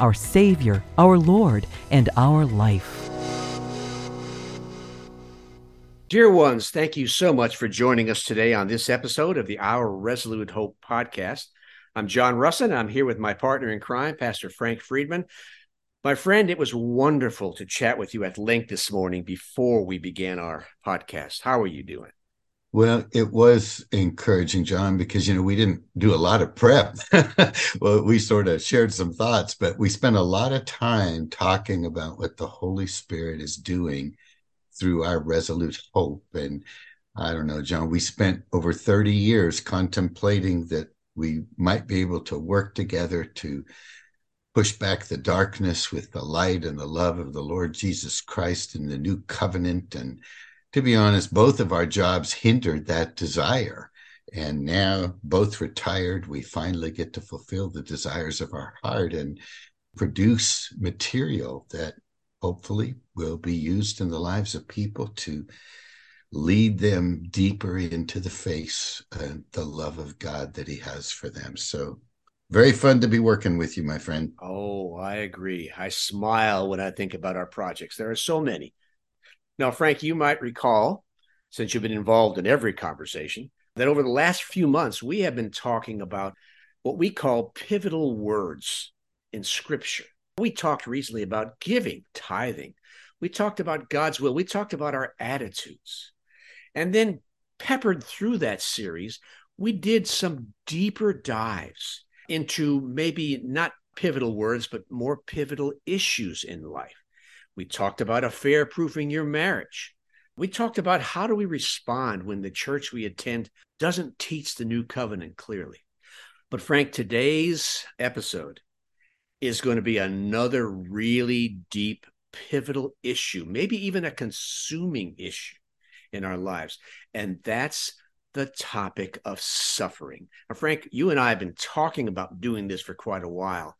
our Savior, our Lord, and our life. Dear ones, thank you so much for joining us today on this episode of the Our Resolute Hope podcast. I'm John Russin. I'm here with my partner in crime, Pastor Frank Friedmann. My friend, it was wonderful to chat with you at length this morning before we began our podcast. How are you doing? Well, it was encouraging, John, because you know we didn't do a lot of prep. well, we sort of shared some thoughts, but we spent a lot of time talking about what the Holy Spirit is doing through our resolute hope. And I don't know, John, we spent over 30 years contemplating that we might be able to work together to push back the darkness with the light and the love of the Lord Jesus Christ in the new covenant and to be honest, both of our jobs hindered that desire. And now, both retired, we finally get to fulfill the desires of our heart and produce material that hopefully will be used in the lives of people to lead them deeper into the face and the love of God that He has for them. So, very fun to be working with you, my friend. Oh, I agree. I smile when I think about our projects. There are so many. Now, Frank, you might recall, since you've been involved in every conversation, that over the last few months, we have been talking about what we call pivotal words in Scripture. We talked recently about giving, tithing. We talked about God's will. We talked about our attitudes. And then, peppered through that series, we did some deeper dives into maybe not pivotal words, but more pivotal issues in life. We talked about affair proofing your marriage. We talked about how do we respond when the church we attend doesn't teach the new covenant clearly. But Frank, today's episode is going to be another really deep, pivotal issue, maybe even a consuming issue in our lives. And that's the topic of suffering. Now, Frank, you and I have been talking about doing this for quite a while.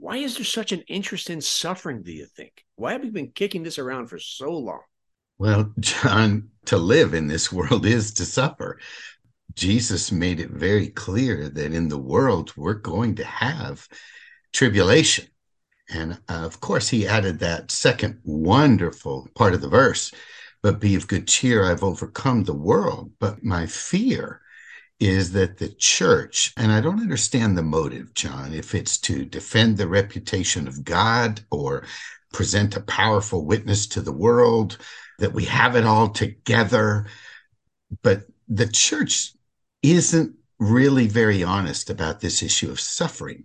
Why is there such an interest in suffering, do you think? Why have we been kicking this around for so long? Well, John, to live in this world is to suffer. Jesus made it very clear that in the world we're going to have tribulation. And uh, of course, he added that second wonderful part of the verse, but be of good cheer, I've overcome the world. But my fear is that the church, and I don't understand the motive, John, if it's to defend the reputation of God or present a powerful witness to the world that we have it all together. But the church isn't really very honest about this issue of suffering.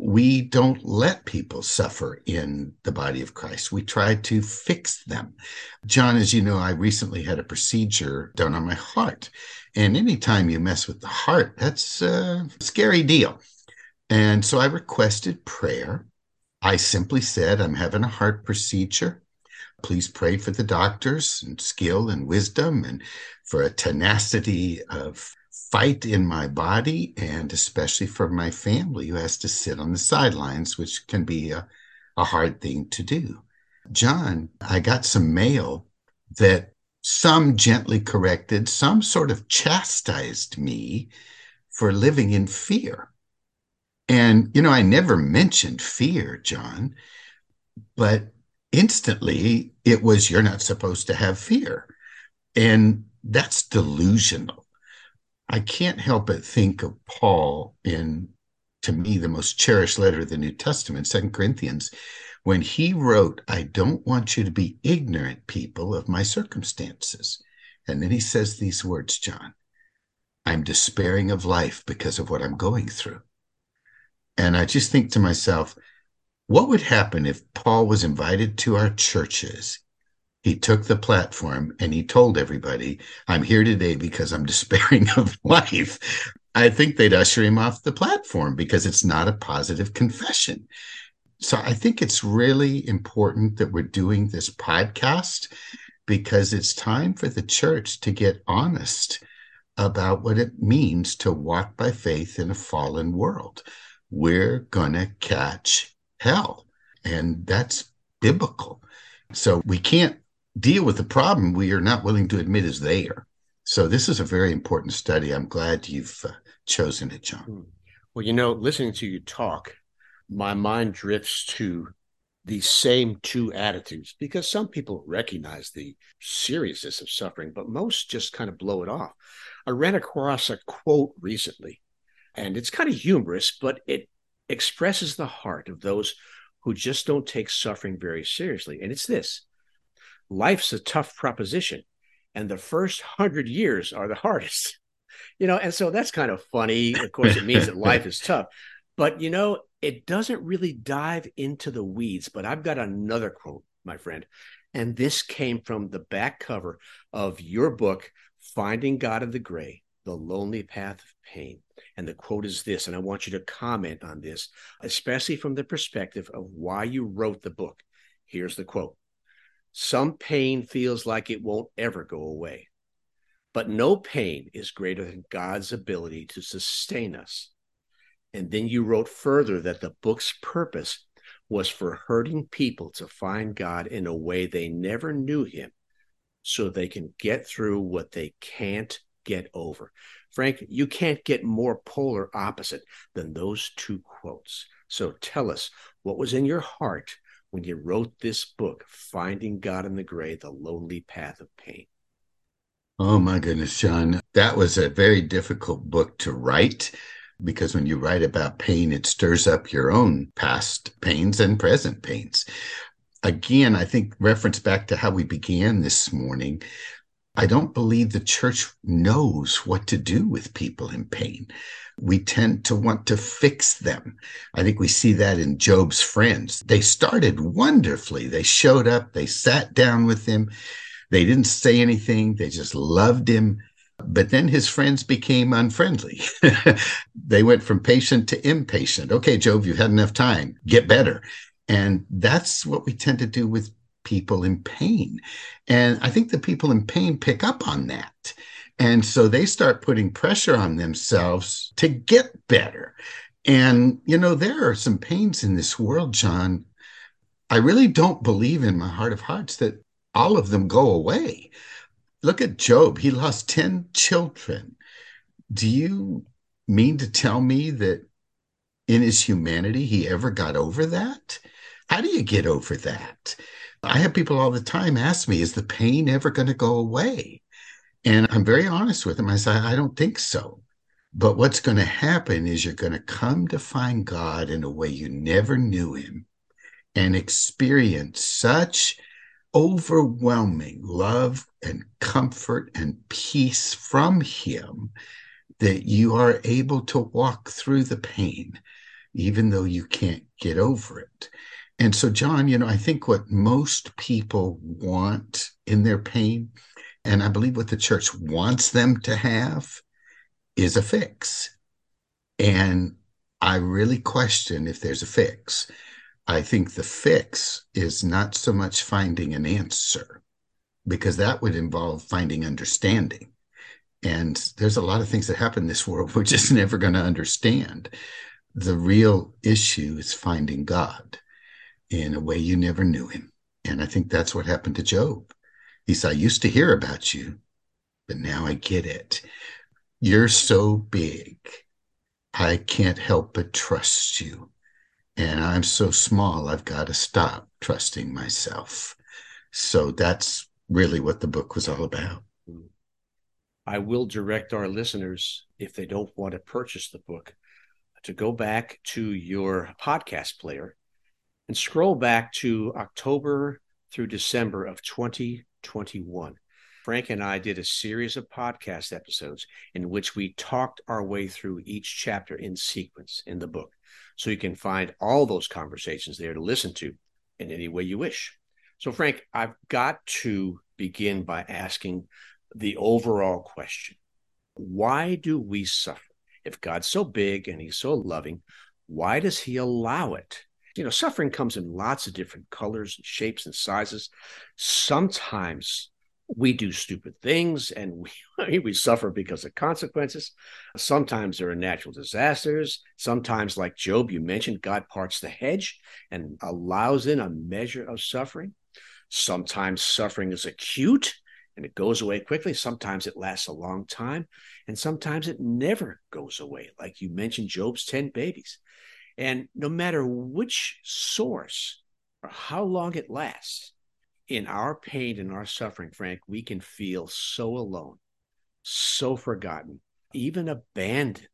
We don't let people suffer in the body of Christ. We try to fix them. John, as you know, I recently had a procedure done on my heart. And anytime you mess with the heart, that's a scary deal. And so I requested prayer. I simply said, I'm having a heart procedure. Please pray for the doctors and skill and wisdom and for a tenacity of fight in my body and especially for my family who has to sit on the sidelines, which can be a, a hard thing to do. John, I got some mail that some gently corrected, some sort of chastised me for living in fear. And, you know, I never mentioned fear, John, but instantly it was, you're not supposed to have fear. And that's delusional I can't help but think of Paul in, to me, the most cherished letter of the New Testament, Second Corinthians, when he wrote, I don't want you to be ignorant, people, of my circumstances. And then he says these words, John I'm despairing of life because of what I'm going through. And I just think to myself, what would happen if Paul was invited to our churches he took the platform and he told everybody, I'm here today because I'm despairing of life. I think they'd usher him off the platform because it's not a positive confession. So I think it's really important that we're doing this podcast because it's time for the church to get honest about what it means to walk by faith in a fallen world. We're going to catch hell, and that's biblical. So we can't deal with the problem we are not willing to admit is there. So this is a very important study. I'm glad you've uh, chosen it, John. Hmm. Well, you know, listening to you talk, my mind drifts to these same two attitudes because some people recognize the seriousness of suffering, but most just kind of blow it off. I ran across a quote recently, and it's kind of humorous, but it expresses the heart of those who just don't take suffering very seriously. And it's this life's a tough proposition, and the first hundred years are the hardest. You know, and so that's kind of funny. Of course, it means that life is tough, but you know, it doesn't really dive into the weeds. But I've got another quote, my friend, and this came from the back cover of your book, Finding God of the Gray The Lonely Path of Pain. And the quote is this, and I want you to comment on this, especially from the perspective of why you wrote the book. Here's the quote Some pain feels like it won't ever go away, but no pain is greater than God's ability to sustain us. And then you wrote further that the book's purpose was for hurting people to find God in a way they never knew him so they can get through what they can't get over. Frank, you can't get more polar opposite than those two quotes. So tell us what was in your heart when you wrote this book, Finding God in the Gray, The Lonely Path of Pain. Oh my goodness, John. That was a very difficult book to write because when you write about pain, it stirs up your own past pains and present pains. Again, I think reference back to how we began this morning. I don't believe the church knows what to do with people in pain. We tend to want to fix them. I think we see that in Job's friends. They started wonderfully. They showed up, they sat down with him, they didn't say anything, they just loved him. But then his friends became unfriendly. they went from patient to impatient. Okay, Job, you've had enough time. Get better. And that's what we tend to do with people in pain. And I think the people in pain pick up on that. And so they start putting pressure on themselves to get better. And, you know, there are some pains in this world, John. I really don't believe in my heart of hearts that all of them go away. Look at Job. He lost 10 children. Do you mean to tell me that in his humanity he ever got over that? How do you get over that? I have people all the time ask me, is the pain ever going to go away? And I'm very honest with them. I say, I don't think so. But what's going to happen is you're going to come to find God in a way you never knew him and experience such overwhelming love and comfort and peace from Him that you are able to walk through the pain, even though you can't get over it. And so, John, you know, I think what most people want in their pain, and I believe what the church wants them to have, is a fix. And I really question if there's a fix. I think the fix is not so much finding an answer, because that would involve finding understanding. And there's a lot of things that happen in this world we're just never going to understand. The real issue is finding God in a way you never knew him. And I think that's what happened to Job. He said, I used to hear about you, but now I get it. You're so big. I can't help but trust you. And I'm so small, I've got to stop trusting myself. So that's really what the book was all about. I will direct our listeners, if they don't want to purchase the book, to go back to your podcast player and scroll back to October through December of 2021. Frank and I did a series of podcast episodes in which we talked our way through each chapter in sequence in the book. So you can find all those conversations there to listen to in any way you wish. So, Frank, I've got to begin by asking the overall question Why do we suffer? If God's so big and He's so loving, why does He allow it? You know, suffering comes in lots of different colors and shapes and sizes. Sometimes we do stupid things and we, we suffer because of consequences. Sometimes there are natural disasters. Sometimes, like Job, you mentioned, God parts the hedge and allows in a measure of suffering. Sometimes suffering is acute and it goes away quickly. Sometimes it lasts a long time, and sometimes it never goes away. Like you mentioned, Job's 10 babies. And no matter which source or how long it lasts, in our pain and our suffering, Frank, we can feel so alone, so forgotten, even abandoned.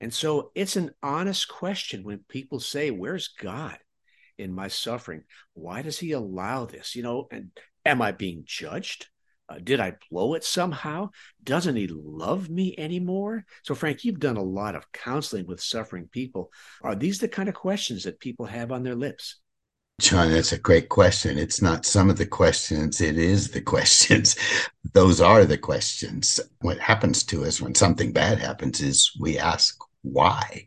And so it's an honest question when people say, Where's God in my suffering? Why does He allow this? You know, and am I being judged? Uh, did I blow it somehow? Doesn't he love me anymore? So, Frank, you've done a lot of counseling with suffering people. Are these the kind of questions that people have on their lips? John, that's a great question. It's not some of the questions, it is the questions. Those are the questions. What happens to us when something bad happens is we ask why.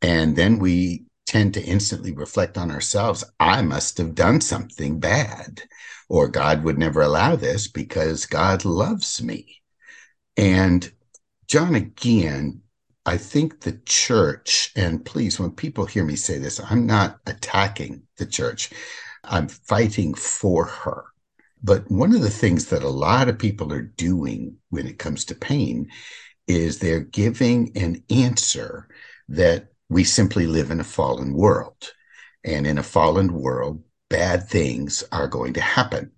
And then we tend to instantly reflect on ourselves. I must have done something bad, or God would never allow this because God loves me. And John, again, I think the church, and please, when people hear me say this, I'm not attacking the church. I'm fighting for her. But one of the things that a lot of people are doing when it comes to pain is they're giving an answer that we simply live in a fallen world. And in a fallen world, bad things are going to happen.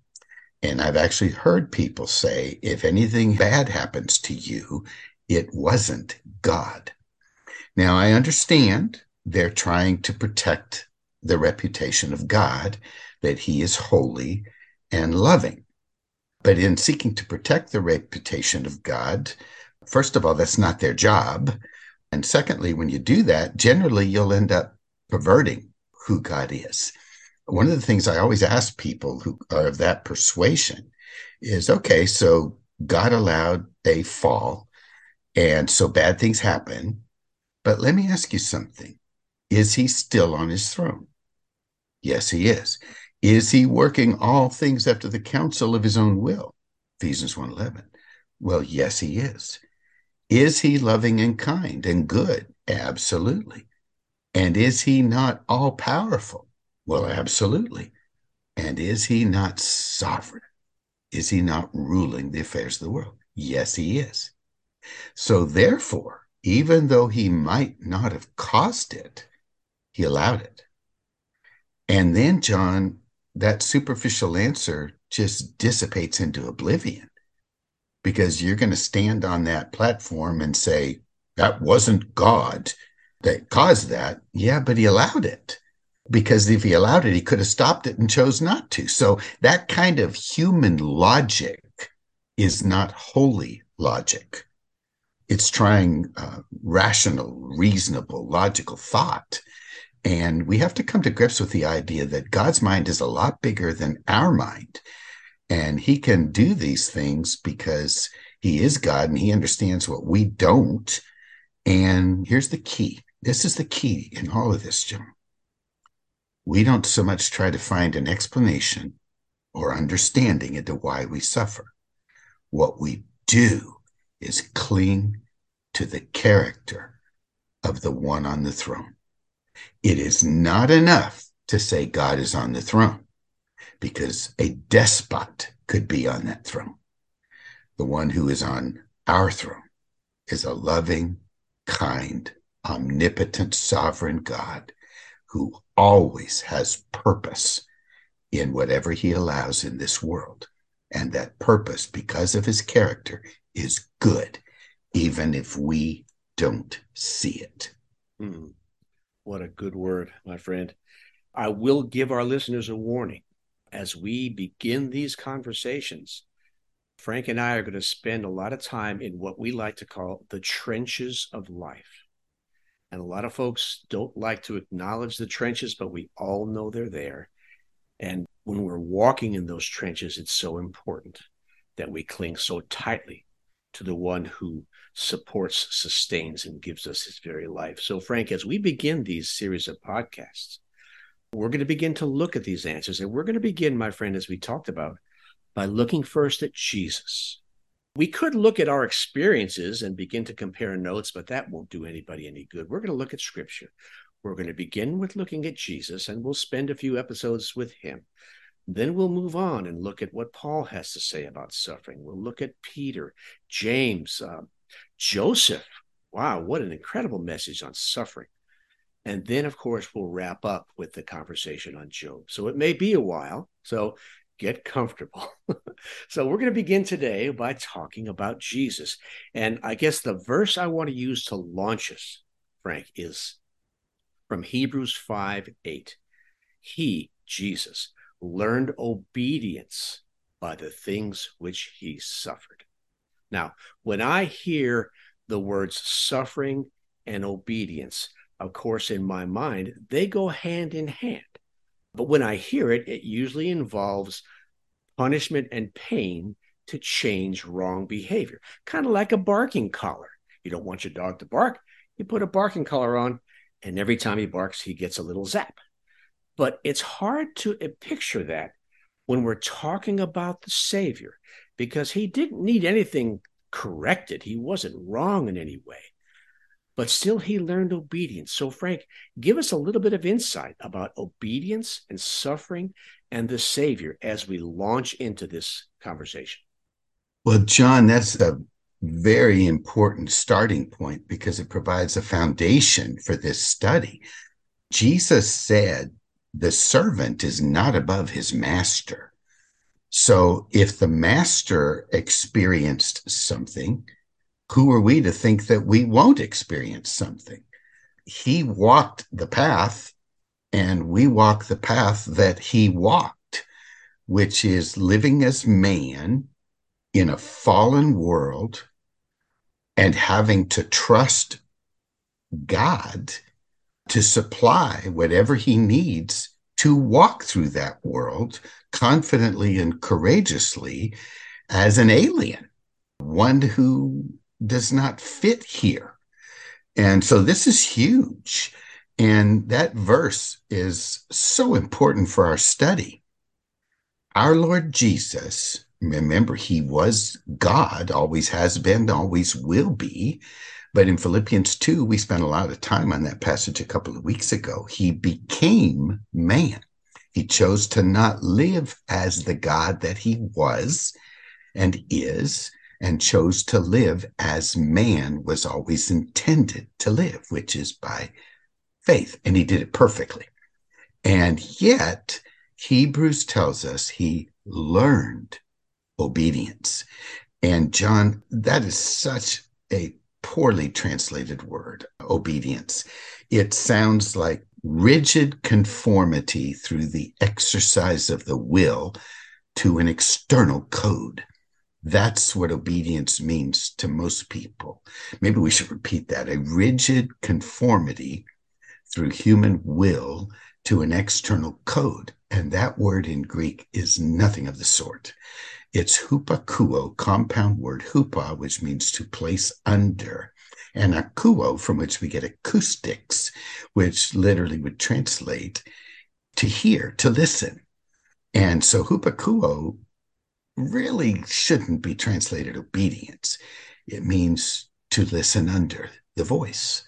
And I've actually heard people say if anything bad happens to you, it wasn't God. Now, I understand they're trying to protect the reputation of God, that he is holy and loving. But in seeking to protect the reputation of God, first of all, that's not their job. And secondly, when you do that, generally you'll end up perverting who God is. One of the things I always ask people who are of that persuasion is okay, so God allowed a fall and so bad things happen. But let me ask you something. Is he still on his throne? Yes, he is. Is he working all things after the counsel of his own will? Ephesians 1:11. Well, yes, he is. Is he loving and kind and good? Absolutely. And is he not all powerful? Well, absolutely. And is he not sovereign? Is he not ruling the affairs of the world? Yes, he is. So therefore, even though he might not have caused it, he allowed it. And then, John, that superficial answer just dissipates into oblivion because you're going to stand on that platform and say, that wasn't God that caused that. Yeah, but he allowed it because if he allowed it, he could have stopped it and chose not to. So that kind of human logic is not holy logic it's trying uh, rational, reasonable, logical thought. And we have to come to grips with the idea that God's mind is a lot bigger than our mind. And he can do these things because he is God and he understands what we don't. And here's the key this is the key in all of this, Jim. We don't so much try to find an explanation or understanding into why we suffer. What we do is cling to the character of the one on the throne. It is not enough to say God is on the throne because a despot could be on that throne. The one who is on our throne is a loving, kind, omnipotent, sovereign God who always has purpose in whatever he allows in this world. And that purpose, because of his character, is good, even if we don't see it. Mm, what a good word, my friend. I will give our listeners a warning. As we begin these conversations, Frank and I are going to spend a lot of time in what we like to call the trenches of life. And a lot of folks don't like to acknowledge the trenches, but we all know they're there. And when we're walking in those trenches, it's so important that we cling so tightly to the one who supports, sustains, and gives us his very life. So, Frank, as we begin these series of podcasts, We're going to begin to look at these answers. And we're going to begin, my friend, as we talked about, by looking first at Jesus. We could look at our experiences and begin to compare notes, but that won't do anybody any good. We're going to look at scripture. We're going to begin with looking at Jesus, and we'll spend a few episodes with him. Then we'll move on and look at what Paul has to say about suffering. We'll look at Peter, James, uh, Joseph. Wow, what an incredible message on suffering. And then, of course, we'll wrap up with the conversation on Job. So it may be a while. So get comfortable. so we're going to begin today by talking about Jesus. And I guess the verse I want to use to launch us, Frank, is from Hebrews 5 8. He, Jesus, learned obedience by the things which he suffered. Now, when I hear the words suffering and obedience, of course, in my mind, they go hand in hand. But when I hear it, it usually involves punishment and pain to change wrong behavior, kind of like a barking collar. You don't want your dog to bark, you put a barking collar on, and every time he barks, he gets a little zap. But it's hard to uh, picture that when we're talking about the Savior because he didn't need anything corrected. He wasn't wrong in any way, but still he learned obedience. So, Frank, give us a little bit of insight about obedience and suffering and the Savior as we launch into this conversation. Well, John, that's a very important starting point because it provides a foundation for this study. Jesus said the servant is not above his master. So if the master experienced something, who are we to think that we won't experience something? He walked the path and we walk the path that he walked, which is living as man in a fallen world and having to trust God to supply whatever he needs to walk through that world confidently and courageously as an alien, one who does not fit here. And so this is huge. And that verse is so important for our study. Our Lord Jesus, remember, he was God, always has been, always will be. But in Philippians 2, we spent a lot of time on that passage a couple of weeks ago. He became man. He chose to not live as the God that he was and is, and chose to live as man was always intended to live, which is by faith. And he did it perfectly. And yet, Hebrews tells us he learned obedience. And John, that is such a poorly translated word, obedience. It sounds like rigid conformity through the exercise of the will to an external code. That's what obedience means to most people. Maybe we should repeat that a rigid conformity through human will to an external code. And that word in Greek is nothing of the sort. It's hupakuo, compound word hupa, which means to place under, and akuo, from which we get acoustics, which literally would translate to hear, to listen. And so hupakuo really shouldn't be translated obedience. It means to listen under the voice.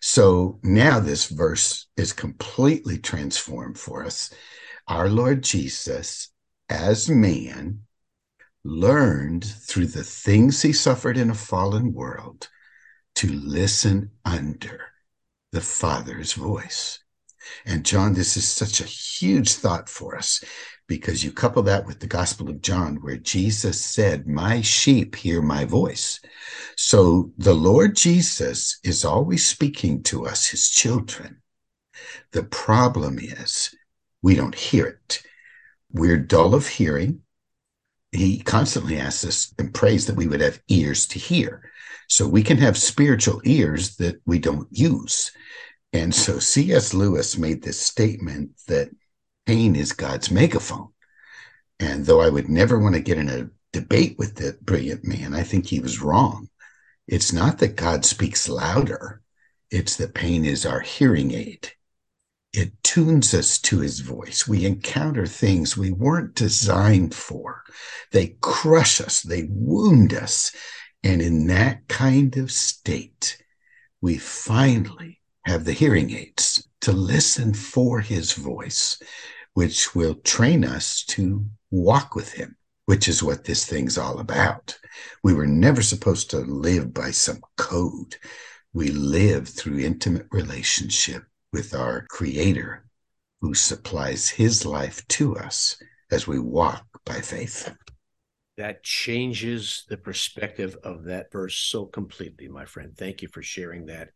So now this verse is completely transformed for us. Our Lord Jesus, as man, learned through the things he suffered in a fallen world to listen under the Father's voice. And John, this is such a huge thought for us because you couple that with the Gospel of John, where Jesus said, My sheep hear my voice. So the Lord Jesus is always speaking to us, his children. The problem is we don't hear it. We're dull of hearing he constantly asks us and prays that we would have ears to hear. So we can have spiritual ears that we don't use. And so C.S. Lewis made this statement that pain is God's megaphone. And though I would never want to get in a debate with that brilliant man, I think he was wrong. It's not that God speaks louder, it's that pain is our hearing aid. It tunes us to his voice. We encounter things we weren't designed for. They crush us, they wound us. And in that kind of state, we finally have the hearing aids to listen for his voice, which will train us to walk with him, which is what this thing's all about. We were never supposed to live by some code. We live through intimate relationship with our Creator who supplies His life to us as we walk by faith. That changes the perspective of that verse so completely, my friend. Thank you for sharing that.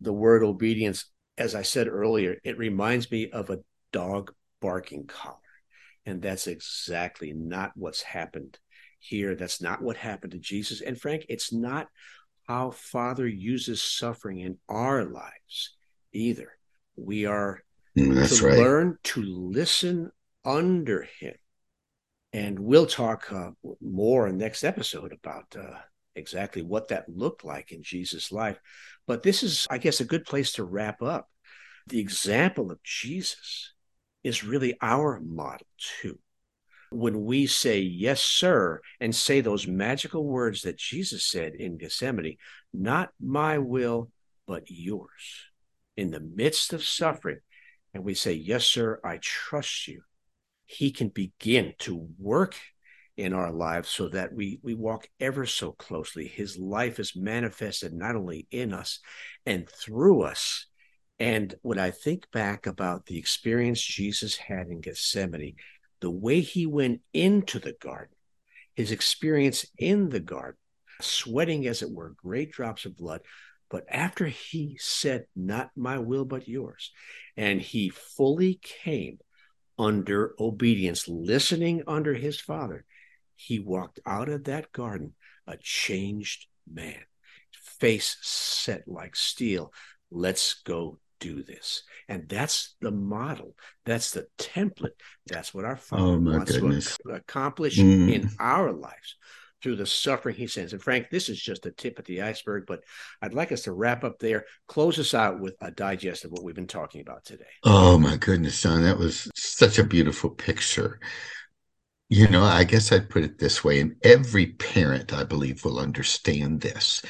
The word obedience, as I said earlier, it reminds me of a dog barking collar. And that's exactly not what's happened here. That's not what happened to Jesus. And Frank, it's not how Father uses suffering in our lives either. We are Mm, That's to right. learn to listen under Him. And we'll talk uh, more in next episode about uh, exactly what that looked like in Jesus' life. But this is, I guess, a good place to wrap up. The example of Jesus is really our model too. When we say, Yes, sir, and say those magical words that Jesus said in Gethsemane, not my will, but yours. In the midst of suffering, and we say, Yes, sir, I trust you, He can begin to work in our lives so that we, we walk ever so closely. His life is manifested not only in us and through us. And when I think back about the experience Jesus had in Gethsemane, the way he went into the garden, his experience in the garden, sweating as it were, great drops of blood. But after he said, Not my will, but yours, and he fully came under obedience, listening under his father, he walked out of that garden a changed man, face set like steel. Let's go do this. And that's the model. That's the template. That's what our Father Oh, wants goodness. to accomplish Mm. in our lives through the suffering he sends. And Frank, this is just the tip of the iceberg, but I'd like us to wrap up there, close us out with a digest of what we've been talking about today. Oh my goodness, John, that was such a beautiful picture. You know, I guess I'd put it this way, and every parent, I believe, will understand this.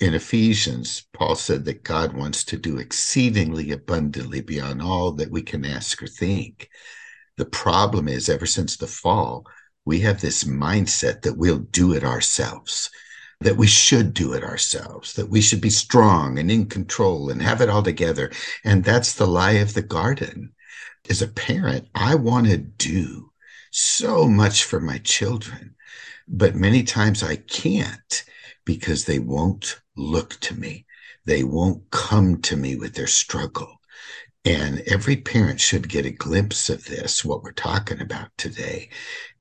In Ephesians, Paul said that God wants to do exceedingly abundantly beyond all that we can ask or think. The problem is, ever since the fall, we have this mindset that we'll do it ourselves, that we should do it ourselves, that we should be strong and in control and have it all together. And that's the lie of the garden. As a parent, I want to do so much for my children, but many times I can't because they won't look to me. They won't come to me with their struggle. And every parent should get a glimpse of this, what we're talking about today.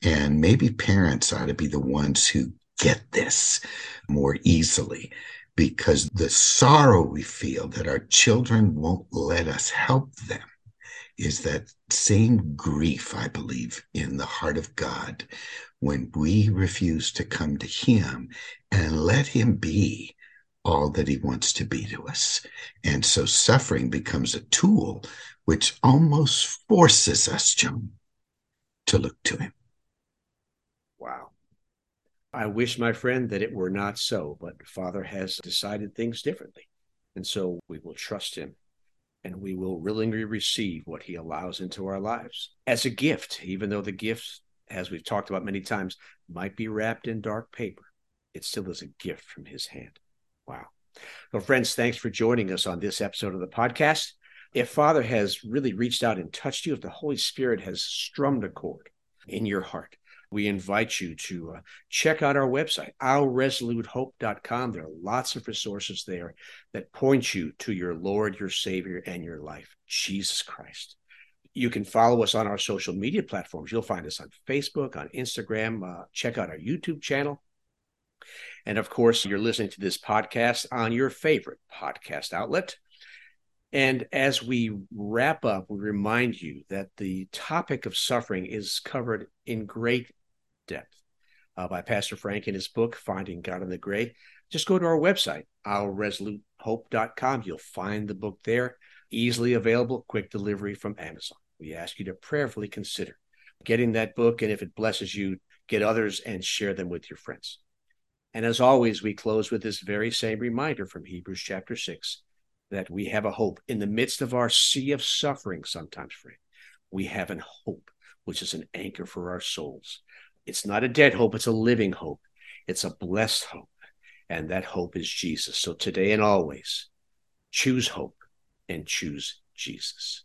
And maybe parents ought to be the ones who get this more easily because the sorrow we feel that our children won't let us help them is that same grief, I believe, in the heart of God when we refuse to come to Him and let Him be all that He wants to be to us. And so suffering becomes a tool which almost forces us, John, to look to Him. Wow. I wish, my friend, that it were not so, but Father has decided things differently. And so we will trust Him and we will willingly receive what He allows into our lives as a gift, even though the gift, as we've talked about many times, might be wrapped in dark paper. It still is a gift from His hand. Wow. Well, friends, thanks for joining us on this episode of the podcast. If Father has really reached out and touched you, if the Holy Spirit has strummed a chord in your heart, we invite you to uh, check out our website, ourresolutehope.com. There are lots of resources there that point you to your Lord, your Savior, and your life, Jesus Christ. You can follow us on our social media platforms. You'll find us on Facebook, on Instagram. Uh, check out our YouTube channel. And of course, you're listening to this podcast on your favorite podcast outlet. And as we wrap up, we remind you that the topic of suffering is covered in great depth uh, by Pastor Frank in his book, Finding God in the Gray. Just go to our website, ourresolutehope.com. You'll find the book there. easily available, quick delivery from Amazon. We ask you to prayerfully consider getting that book, and if it blesses you, get others and share them with your friends. And as always, we close with this very same reminder from Hebrews chapter 6 that we have a hope in the midst of our sea of suffering, sometimes, friend. We have an hope, which is an anchor for our souls. It's not a dead hope, it's a living hope. It's a blessed hope. And that hope is Jesus. So today and always, choose hope and choose Jesus.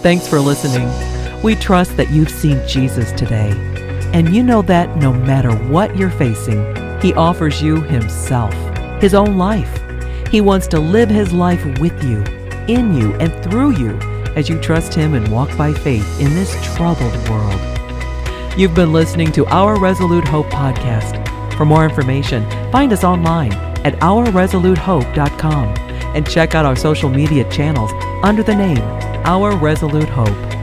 Thanks for listening. We trust that you've seen Jesus today. And you know that no matter what you're facing, He offers you Himself, His own life. He wants to live His life with you, in you, and through you as you trust Him and walk by faith in this troubled world. You've been listening to Our Resolute Hope podcast. For more information, find us online at ourresolutehope.com and check out our social media channels under the name Our Resolute Hope.